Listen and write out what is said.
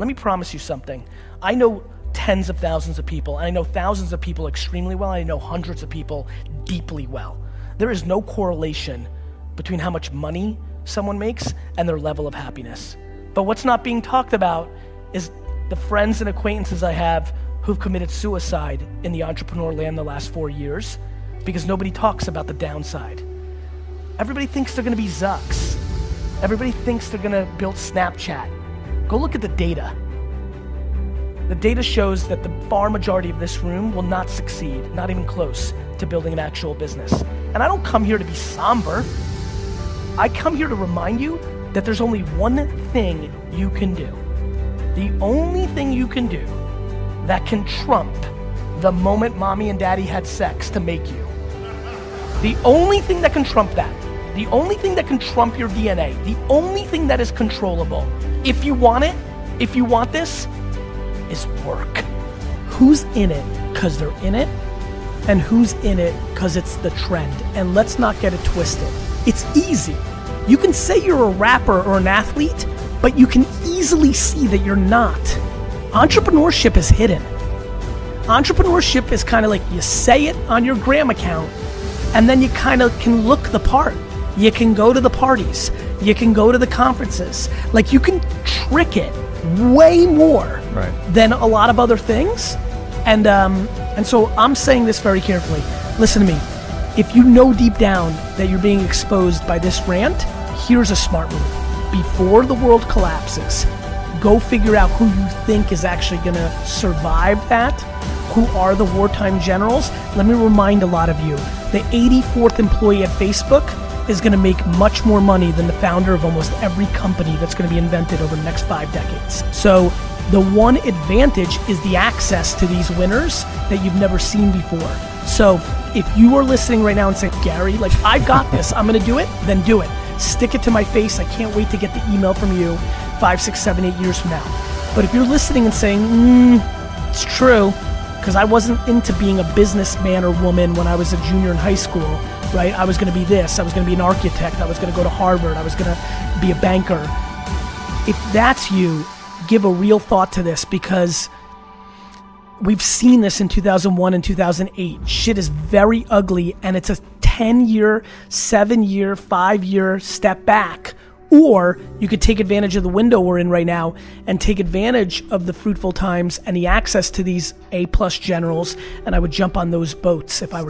Let me promise you something. I know tens of thousands of people, and I know thousands of people extremely well, I know hundreds of people deeply well. There is no correlation between how much money someone makes and their level of happiness. But what's not being talked about is the friends and acquaintances I have who've committed suicide in the entrepreneur land the last four years because nobody talks about the downside. Everybody thinks they're gonna be Zucks. Everybody thinks they're gonna build Snapchat. Go look at the data. The data shows that the far majority of this room will not succeed, not even close to building an actual business. And I don't come here to be somber. I come here to remind you that there's only one thing you can do. The only thing you can do that can trump the moment mommy and daddy had sex to make you. The only thing that can trump that, the only thing that can trump your DNA, the only thing that is controllable, if you want it, if you want this, is work. Who's in it because they're in it, and who's in it because it's the trend. And let's not get it twisted. It's easy. You can say you're a rapper or an athlete, but you can easily see that you're not. Entrepreneurship is hidden. Entrepreneurship is kind of like you say it on your gram account, and then you kind of can look the part. You can go to the parties, you can go to the conferences. Like you can trick it way more Right. than a lot of other things. And um, and so I'm saying this very carefully. Listen to me. If you know deep down that you're being exposed by this rant, here's a smart move. Before the world collapses, go figure out who you think is actually going to survive that. Who are the wartime generals? Let me remind a lot of you the 84th employee at Facebook is going to make much more money than the founder of almost every company that's going to be invented over the next five decades. So, the one advantage is the access to these winners that you've never seen before. So, if you are listening right now and saying, Gary, like, I've got this, I'm going to do it, then do it. Stick it to my face. I can't wait to get the email from you five, six, seven, eight years from now. But if you're listening and saying, mm, it's true, because I wasn't into being a businessman or woman when I was a junior in high school, right? I was going to be this, I was going to be an architect, I was going to go to Harvard, I was going to be a banker. If that's you, give a real thought to this because we've seen this in 2001 and 2008. Shit is very ugly and it's a 10 year, 7 year, 5 year step back. Or you could take advantage of the window we're in right now and take advantage of the fruitful times and the access to these A plus generals. And I would jump on those boats if I were you.